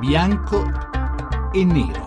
bianco e nero.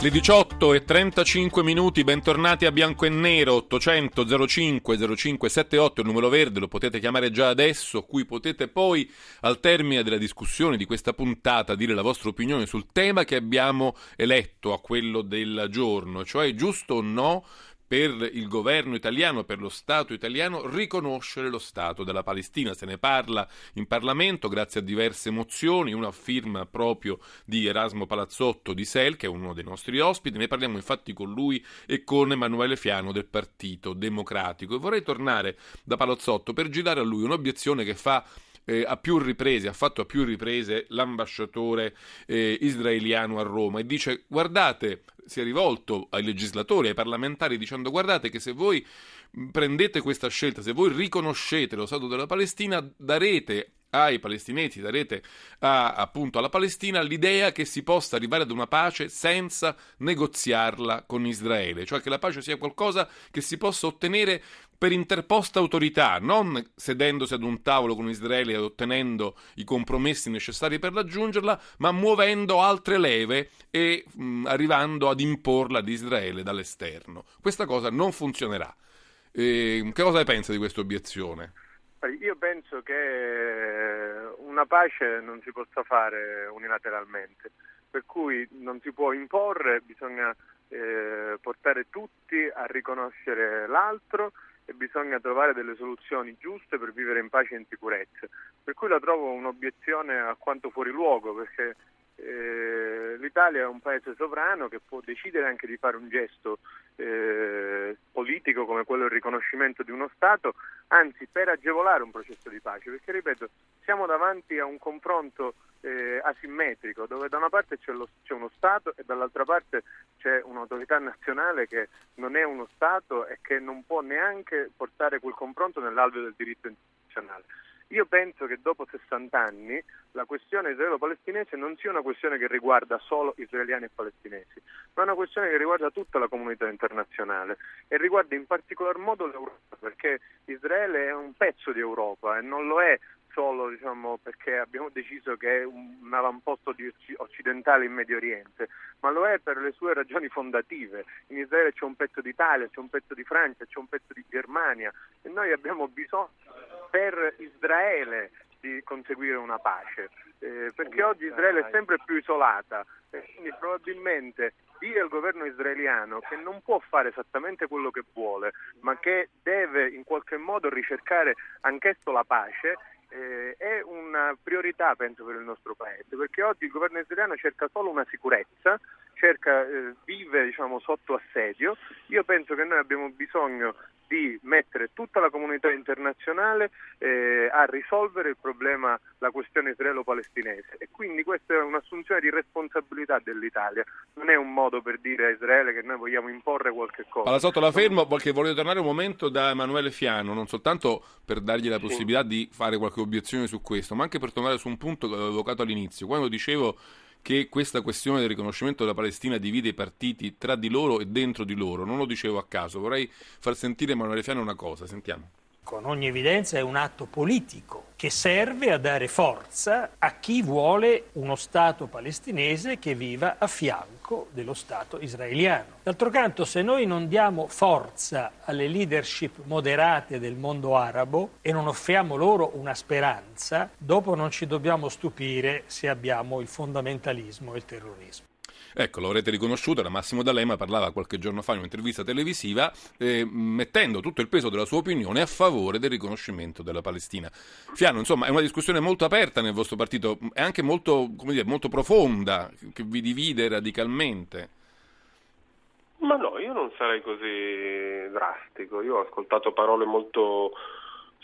Le 18 e 35 minuti, bentornati a Bianco e Nero, 800 05 0578, il numero verde, lo potete chiamare già adesso, qui potete poi al termine della discussione di questa puntata dire la vostra opinione sul tema che abbiamo eletto a quello del giorno, cioè giusto o no per il governo italiano, per lo Stato italiano, riconoscere lo Stato della Palestina. Se ne parla in Parlamento grazie a diverse mozioni, una firma proprio di Erasmo Palazzotto di SEL, che è uno dei nostri ospiti. Ne parliamo infatti con lui e con Emanuele Fiano del Partito Democratico. E vorrei tornare da Palazzotto per girare a lui un'obiezione che fa eh, a più riprese, ha fatto a più riprese l'ambasciatore eh, israeliano a Roma e dice guardate, si è rivolto ai legislatori, ai parlamentari dicendo guardate che se voi prendete questa scelta, se voi riconoscete lo Stato della Palestina, darete ai palestinesi, darete a, appunto alla Palestina l'idea che si possa arrivare ad una pace senza negoziarla con Israele, cioè che la pace sia qualcosa che si possa ottenere per interposta autorità, non sedendosi ad un tavolo con Israele e ottenendo i compromessi necessari per raggiungerla, ma muovendo altre leve e mh, arrivando ad imporla ad Israele dall'esterno. Questa cosa non funzionerà. E, che cosa ne pensa di questa obiezione? Io penso che una pace non si possa fare unilateralmente, per cui non si può imporre, bisogna eh, portare tutti a riconoscere l'altro e bisogna trovare delle soluzioni giuste per vivere in pace e in sicurezza. Per cui la trovo un'obiezione alquanto fuori luogo perché eh, l'Italia è un paese sovrano che può decidere anche di fare un gesto eh, politico come quello del riconoscimento di uno Stato, anzi per agevolare un processo di pace, perché ripeto, siamo davanti a un confronto eh, asimmetrico dove da una parte c'è, lo, c'è, uno Stato e dall'altra parte c'è un'autorità nazionale che non è uno Stato e che non può neanche portare quel confronto nell'alveo del diritto internazionale. Io penso che dopo 60 anni la questione israelo-palestinese non sia una questione che riguarda solo israeliani e palestinesi, ma una questione che riguarda tutta la comunità internazionale e riguarda in particolar modo l'Europa, perché Israele è un pezzo di Europa e non lo è solo diciamo, perché abbiamo deciso che è un avamposto occidentale in Medio Oriente, ma lo è per le sue ragioni fondative. In Israele c'è un pezzo d'Italia, c'è un pezzo di Francia, c'è un pezzo di Germania e noi abbiamo bisogno per Israele di conseguire una pace, eh, perché oggi Israele è sempre più isolata e quindi probabilmente dire al governo israeliano che non può fare esattamente quello che vuole, ma che deve in qualche modo ricercare anch'esso la pace, eh, è una priorità penso per il nostro paese, perché oggi il governo israeliano cerca solo una sicurezza, cerca, eh, vive diciamo, sotto assedio. Io penso che noi abbiamo bisogno di mettere tutta la comunità internazionale eh, a risolvere il problema, la questione israelo-palestinese e quindi questa è un'assunzione di responsabilità dell'Italia, non è un modo per dire a Israele che noi vogliamo imporre qualche cosa. Palazzotto la fermo perché voglio tornare un momento da Emanuele Fiano, non soltanto per dargli la possibilità sì. di fare qualche obiezione su questo, ma anche per tornare su un punto che avevo evocato all'inizio, quando dicevo che questa questione del riconoscimento della Palestina divide i partiti tra di loro e dentro di loro. Non lo dicevo a caso, vorrei far sentire Emanuele Fiano una cosa, sentiamo con ogni evidenza è un atto politico che serve a dare forza a chi vuole uno Stato palestinese che viva a fianco dello Stato israeliano. D'altro canto, se noi non diamo forza alle leadership moderate del mondo arabo e non offriamo loro una speranza, dopo non ci dobbiamo stupire se abbiamo il fondamentalismo e il terrorismo. Ecco, lo avrete riconosciuto, la Massimo D'Alema parlava qualche giorno fa in un'intervista televisiva eh, mettendo tutto il peso della sua opinione a favore del riconoscimento della Palestina. Fiano, insomma, è una discussione molto aperta nel vostro partito, è anche molto, dire, molto profonda, che vi divide radicalmente. Ma no, io non sarei così drastico. Io ho ascoltato parole molto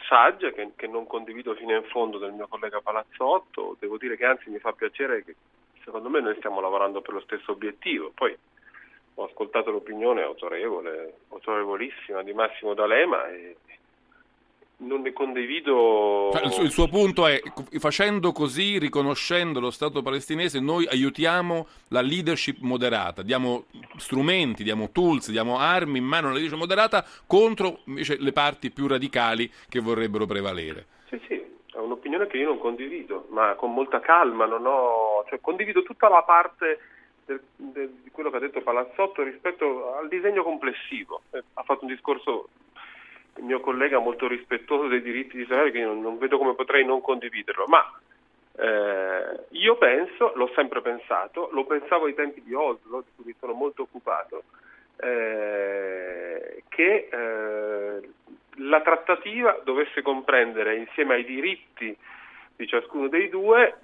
sagge che, che, non condivido fino in fondo del mio collega Palazzotto. Devo dire che anzi mi fa piacere che secondo me noi stiamo lavorando per lo stesso obiettivo. Poi ho ascoltato l'opinione autorevole, autorevolissima di Massimo D'Alema e non ne condivido. Cioè, il suo punto è: facendo così, riconoscendo lo Stato palestinese, noi aiutiamo la leadership moderata, diamo strumenti, diamo tools, diamo armi in mano alla leadership moderata contro invece le parti più radicali che vorrebbero prevalere. Sì, un'opinione che io non condivido, ma con molta calma, ho, cioè, condivido tutta la parte del, del, di quello che ha detto Palazzotto rispetto al disegno complessivo. Eh, ha fatto un discorso il mio collega molto rispettoso dei diritti di Israele che io non, non vedo come potrei non condividerlo, ma eh, io penso, l'ho sempre pensato, lo pensavo ai tempi di Oslo, di cui mi sono molto occupato, eh, che eh, la trattativa dovesse comprendere insieme ai diritti di ciascuno dei due,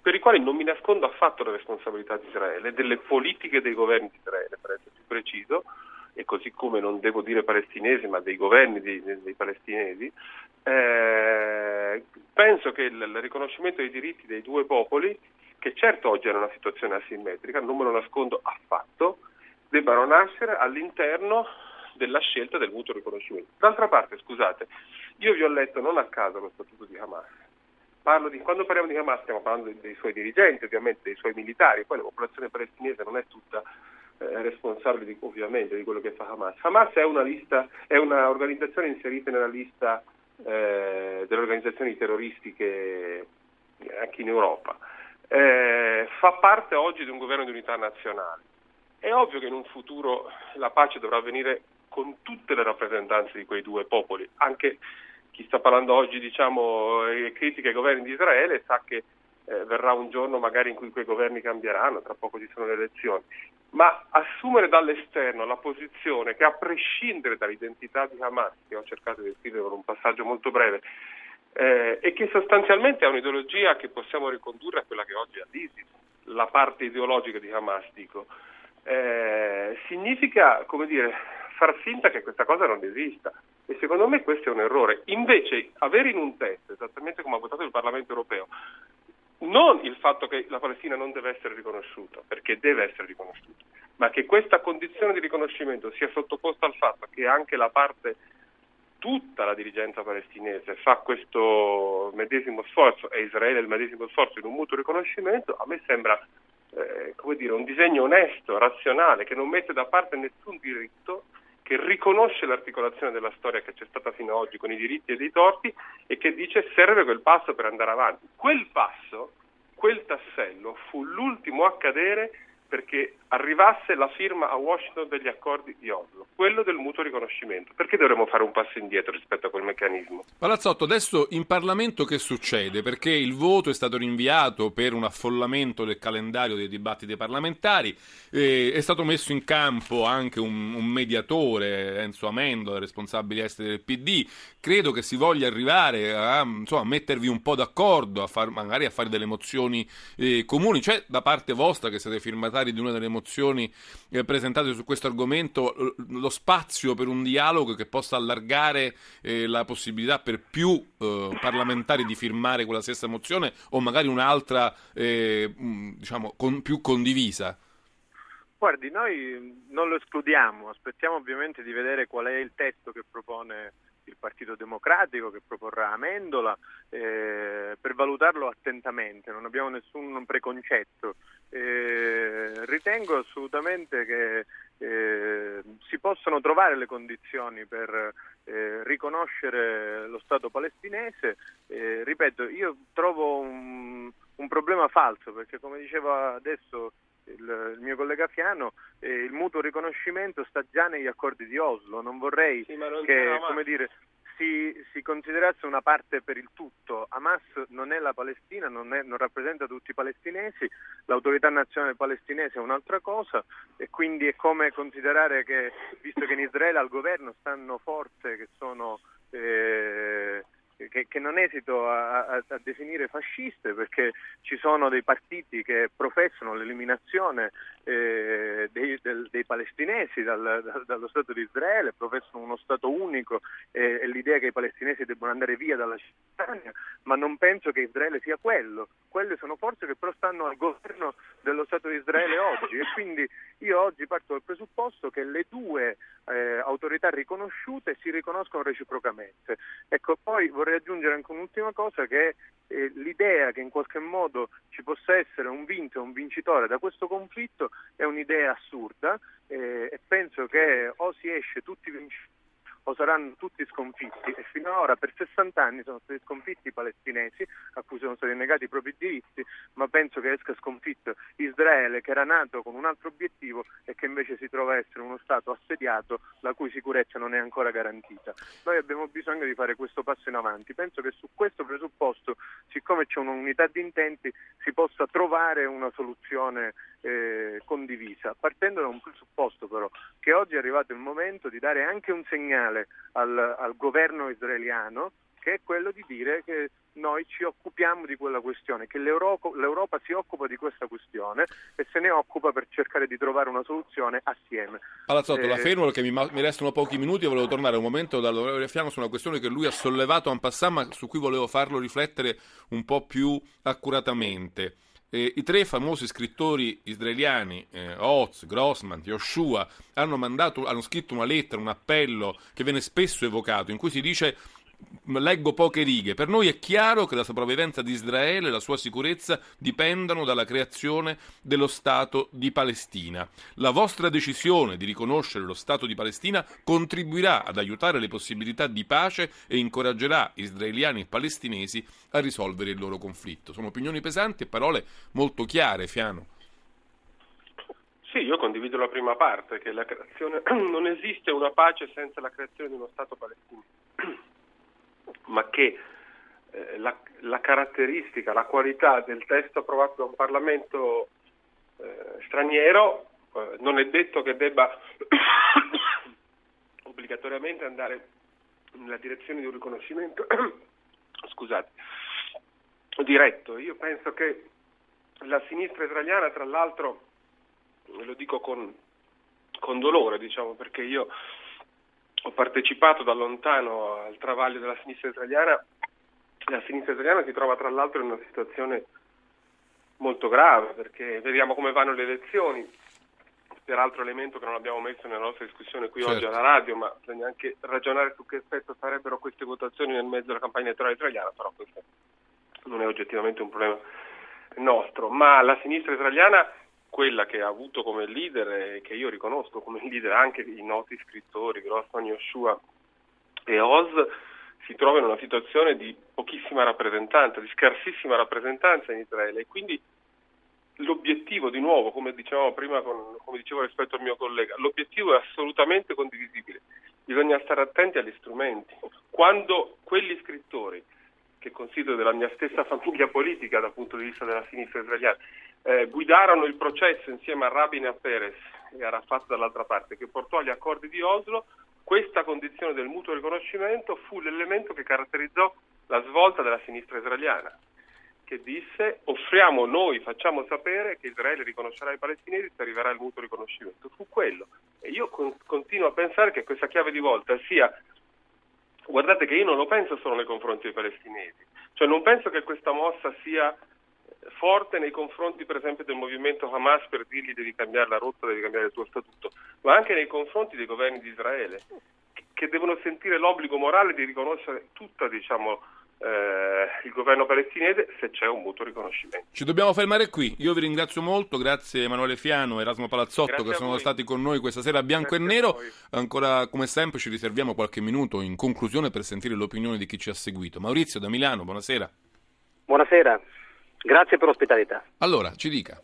per i quali non mi nascondo affatto la responsabilità di Israele, delle politiche dei governi di Israele, per essere più preciso, e così come non devo dire palestinesi, ma dei governi dei, dei palestinesi, eh, penso che il, il, riconoscimento dei diritti dei due popoli, che certo oggi è una situazione asimmetrica, non me lo nascondo affatto, debbano nascere all'interno della scelta del mutuo riconoscimento. D'altra parte, scusate, io vi ho letto non a caso lo statuto di Hamas. Di, quando parliamo di Hamas stiamo parlando dei, suoi dirigenti, ovviamente dei suoi militari, poi la popolazione palestinese non è tutta eh, responsabile di, ovviamente di quello che fa Hamas. Hamas è una lista, è un'organizzazione inserita nella lista eh, delle organizzazioni terroristiche anche in Europa. Eh, fa parte oggi di un governo di unità nazionale. È ovvio che in un futuro la pace dovrà avvenire con tutte le rappresentanze di quei due popoli. Anche chi sta parlando oggi, diciamo, critica i governi di Israele sa che eh, verrà un giorno magari in cui quei governi cambieranno, tra poco ci sono le elezioni. Ma assumere dall'esterno la posizione che a prescindere dall'identità di Hamas, che ho cercato di scrivere con un passaggio molto breve, eh, e che sostanzialmente è un'ideologia che possiamo ricondurre a quella che oggi è l'ISIS, la parte ideologica di Hamas, dico, eh, significa, come dire, far finta che questa cosa non esista. E secondo me questo è un errore. Invece avere in un testo, esattamente come ha votato il Parlamento europeo, non il fatto che la Palestina non deve essere riconosciuta, perché deve essere riconosciuta, ma che questa condizione di riconoscimento sia sottoposta al fatto che anche la parte, tutta la dirigenza palestinese fa questo medesimo sforzo e Israele il medesimo sforzo in un mutuo riconoscimento, a me sembra eh, dire, un disegno onesto, razionale, che non mette da parte nessun diritto che riconosce l'articolazione della storia che c'è stata fino ad oggi con i diritti e i torti e che dice serve quel passo per andare avanti. Quel passo, quel tassello fu l'ultimo a cadere perché arrivasse la firma a Washington degli accordi di Oslo, quello del mutuo riconoscimento. Perché dovremmo fare un passo indietro rispetto a quel meccanismo? Palazzotto, adesso in Parlamento che succede? Perché il voto è stato rinviato per un affollamento del calendario dei dibattiti parlamentari, eh, è stato messo in campo anche un, un mediatore, Enzo Amendola, responsabile esteri del PD. Credo che si voglia arrivare a insomma, mettervi un po' d'accordo, a far, magari a fare delle mozioni eh, comuni. C'è da parte vostra che siete firmatari di una delle mozioni eh, presentate su questo argomento lo spazio per un dialogo che possa allargare eh, la possibilità per più eh, parlamentari di firmare quella stessa mozione o magari un'altra eh, diciamo con, più condivisa? Guardi, noi non lo escludiamo, aspettiamo ovviamente di vedere qual è il testo che propone il Partito Democratico che proporrà Amendola eh, per valutarlo attentamente, non abbiamo nessun preconcetto. Eh, ritengo assolutamente che eh, si possano trovare le condizioni per eh, riconoscere lo Stato palestinese. Eh, ripeto, io trovo un, un problema falso perché come diceva adesso il, mio collega Fiano, eh, il mutuo riconoscimento sta già negli accordi di Oslo, non vorrei sì, non che dire, si, si, considerasse una parte per il tutto. Hamas non è la Palestina, non, è, non, rappresenta tutti i palestinesi, l'autorità nazionale palestinese è un'altra cosa. E quindi è come considerare che, visto che in Israele al governo stanno forze che sono... Eh, che, che, non esito a, a, a, definire fasciste perché ci sono dei partiti che professano l'eliminazione eh, dei, del, dei, palestinesi dal, da, dallo Stato di Israele, professano uno Stato unico eh, e l'idea che i palestinesi debbano andare via dalla Cisgiordania, ma non penso che Israele sia quello. Quelle sono forze che però stanno al governo dello Stato di Israele oggi e quindi io oggi parto dal presupposto che le due eh, autorità riconosciute si riconoscono reciprocamente. Ecco, poi vorrei aggiungere anche un'ultima cosa che è eh, l'idea che in qualche modo ci possa essere un vinto e un vincitore da questo conflitto è un'idea assurda eh, e penso che o si esce tutti vincitori o saranno tutti sconfitti e finora per 60 anni sono stati sconfitti i palestinesi a cui sono stati negati i propri diritti, ma penso che esca sconfitto Israele che era nato con un altro obiettivo e che invece si trova a essere uno Stato assediato la cui sicurezza non è ancora garantita. Noi abbiamo bisogno di fare questo passo in avanti. Penso che su questo presupposto, siccome c'è un'unità di intenti, si possa trovare una soluzione eh, condivisa, partendo da un presupposto però che oggi è arrivato il momento di dare anche un segnale al, al governo israeliano che è quello di dire che noi ci occupiamo di quella questione, che l'Europa, l'Europa, si occupa di questa questione e se ne occupa per cercare di trovare una soluzione assieme. Palazzotto, eh... la fermo perché mi, mi, restano pochi minuti e volevo tornare un momento dal dall'onorevole Fiano su una questione che lui ha sollevato en passant ma su cui volevo farlo riflettere un po' più accuratamente. Eh, I tre famosi scrittori israeliani, eh, Oz, Grossman, Yoshua, hanno, mandato, hanno scritto una lettera, un appello che viene spesso evocato, in cui si dice leggo poche righe. Per noi è chiaro che la sopravvivenza di Israele e la sua sicurezza dipendano dalla creazione dello Stato di Palestina. La vostra decisione di riconoscere lo Stato di Palestina contribuirà ad aiutare le possibilità di pace e incoraggerà israeliani e palestinesi a risolvere il loro conflitto. Sono opinioni pesanti e parole molto chiare, Fiano. Sì, io condivido la prima parte, che la creazione, non esiste una pace senza la creazione di uno Stato palestinese ma che eh, la, la, caratteristica, la qualità del testo approvato da un Parlamento eh, straniero eh, non è detto che debba obbligatoriamente andare nella direzione di un riconoscimento scusate, diretto. Io penso che la sinistra israeliana, tra l'altro, lo dico con, con dolore, diciamo, perché io ho partecipato da lontano al travaglio della sinistra italiana. La sinistra italiana si trova tra l'altro in una situazione molto grave perché vediamo come vanno le elezioni, peraltro elemento che non abbiamo messo nella nostra discussione qui certo. oggi alla radio, ma bisogna anche ragionare su che effetto farebbero queste votazioni nel mezzo della campagna elettorale italiana, però questo non è oggettivamente un problema nostro, ma la sinistra italiana quella che ha avuto come leader e che io riconosco come leader anche i noti scrittori Grossman, Yoshua e Oz si trova in una situazione di pochissima rappresentanza, di scarsissima rappresentanza in Israele e quindi l'obiettivo di nuovo, come dicevamo prima, con, come dicevo rispetto al mio collega, l'obiettivo è assolutamente condivisibile, bisogna stare attenti agli strumenti. Quando quegli scrittori, che considero della mia stessa famiglia politica dal punto di vista della sinistra israeliana, eh, guidarono il processo insieme a Rabin e a Perez e a Rafat dall'altra parte, che portò agli accordi di Oslo, questa condizione del mutuo riconoscimento fu l'elemento che caratterizzò la svolta della sinistra israeliana, che disse offriamo noi, facciamo sapere che Israele riconoscerà i palestinesi se arriverà il mutuo riconoscimento. Fu quello. E io con- continuo a pensare che questa chiave di volta sia guardate che io non lo penso solo nei confronti dei palestinesi, cioè non penso che questa mossa sia forte nei confronti per esempio del movimento Hamas per dirgli devi cambiare la rotta, devi cambiare il tuo statuto, ma anche nei confronti dei governi di Israele che devono sentire l'obbligo morale di riconoscere tutto diciamo, eh, il governo palestinese se c'è un mutuo riconoscimento. Ci dobbiamo fermare qui. Io vi ringrazio molto, grazie Emanuele Fiano e Erasmo Palazzotto grazie che sono stati con noi questa sera a bianco grazie e nero. Ancora come sempre ci riserviamo qualche minuto in conclusione per sentire l'opinione di chi ci ha seguito. Maurizio da Milano, buonasera. Buonasera. Grazie per l'ospitalità. Allora, ci dica.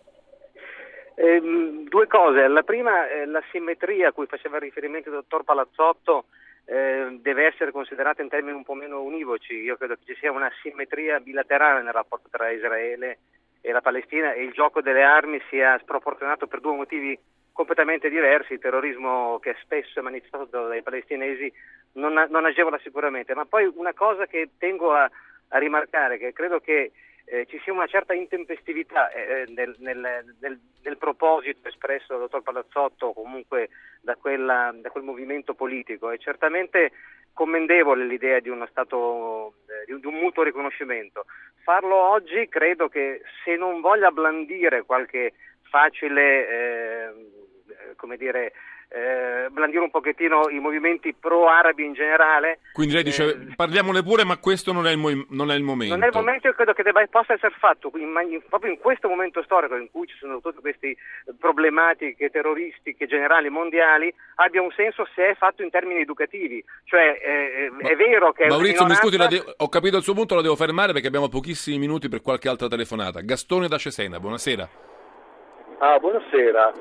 Eh, due cose. La prima, eh, la simmetria a cui faceva riferimento il dottor Palazzotto eh, deve essere considerata in termini un po' meno univoci. Io credo che ci sia una simmetria bilaterale nel rapporto tra Israele e la Palestina e il gioco delle armi sia sproporzionato per due motivi completamente diversi. Il terrorismo che spesso è manifestato dai palestinesi non, non agevola sicuramente. Ma poi una cosa che tengo a, a rimarcare, che credo che eh, ci sia una certa intempestività eh, eh, nel, nel, nel, nel, proposito espresso dal dottor Palazzotto comunque da, quella, da, quel movimento politico. È certamente commendevole l'idea di stato eh, di, un, mutuo riconoscimento. Farlo oggi credo che se non voglia blandire qualche facile eh, come dire, eh, blandire un pochettino i movimenti pro-arabi in generale. Quindi lei dice Eh, parliamone pure, ma questo non è il, mo- non è il momento. Non è il momento, io credo che debba, possa essere fatto in in- proprio in questo momento storico in cui ci sono tutte queste eh, problematiche terroristiche generali mondiali, abbia un senso se è fatto in termini educativi. Cioè eh, Ma- è vero che Maurizio, mi scusi, de- ho capito il suo punto, la devo fermare perché abbiamo pochissimi minuti per qualche altra telefonata. Gastone da Cesena, buonasera. Ah, buonasera.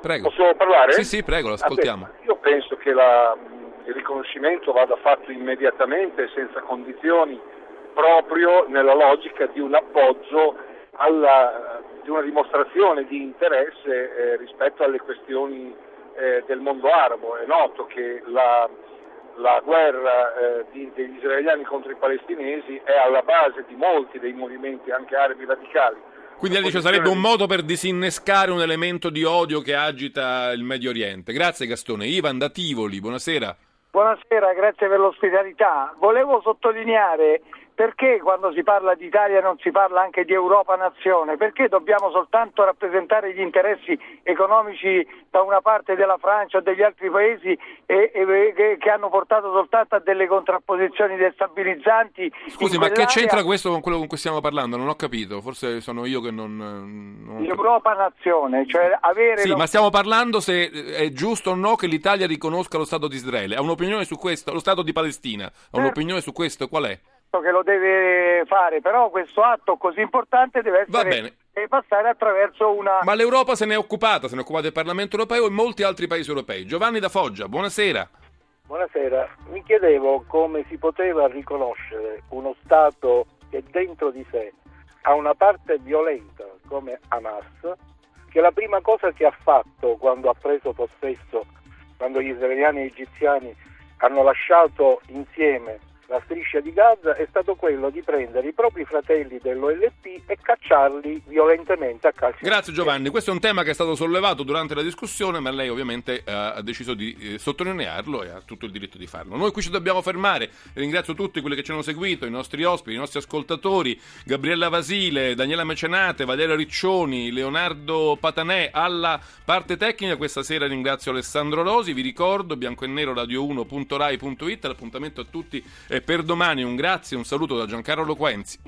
Prego. posso parlare? Sì, sì, prego, l'ascoltiamo. Ah, io penso che la- il riconoscimento vada fatto immediatamente, senza condizioni, proprio nella logica di un appoggio alla, di una dimostrazione di interesse eh, rispetto alle questioni eh, del mondo arabo. È noto che la, la guerra eh, di- degli israeliani contro i palestinesi è alla base di molti dei movimenti anche arabi radicali. Quindi lei dice sarebbe un modo per disinnescare un elemento di odio che agita il Medio Oriente. Grazie Gastone. Ivan da Tivoli, buonasera. Buonasera, grazie per l'ospitalità. Volevo sottolineare perché quando si parla di Italia non si parla anche di Europa nazione, perché dobbiamo soltanto rappresentare gli interessi economici da una parte della Francia o degli altri paesi e- e- che, che hanno portato soltanto a delle contrapposizioni destabilizzanti. Scusi, ma che c'entra questo con quello con cui stiamo parlando? Non ho capito, forse sono io che non... non ho capito. L'Europa nazione, cioè avere Sì, lo- ma stiamo parlando se è giusto o no che l'Italia riconosca lo Stato di Israele. Ha un'opinione su questo? Lo Stato di Palestina? Ha un'opinione su questo? Qual è? Che lo deve fare, però questo atto così importante deve Va essere bene. deve passare attraverso una Ma l'Europa se ne è occupata, se ne è occupato il Parlamento europeo e molti altri paesi europei. Giovanni da Foggia, buonasera. Buonasera, mi chiedevo come si poteva riconoscere uno Stato che dentro di sé ha una parte violenta come Hamas, che la prima cosa che ha fatto quando ha preso possesso, quando gli israeliani e gli egiziani hanno lasciato insieme la striscia di Gaza, è stato quello di prendere i propri fratelli dell'OLP e cacciarli violentemente a calci. Grazie Giovanni, questo è un tema che è stato sollevato durante la discussione, ma lei ovviamente eh, ha deciso di eh, sottolinearlo e ha tutto il diritto di farlo. Noi qui ci dobbiamo fermare, ringrazio tutti quelli che ci hanno seguito, i nostri ospiti, i nostri ascoltatori, Gabriella Vasile, Daniela Mecenate, Valeria Riccioni, Leonardo Patanè, alla parte tecnica. Questa sera ringrazio Alessandro Rosi, vi ricordo bianco e nero radio1.rai.it, l'appuntamento a tutti è per domani un grazie e un saluto da Giancarlo Quenzi.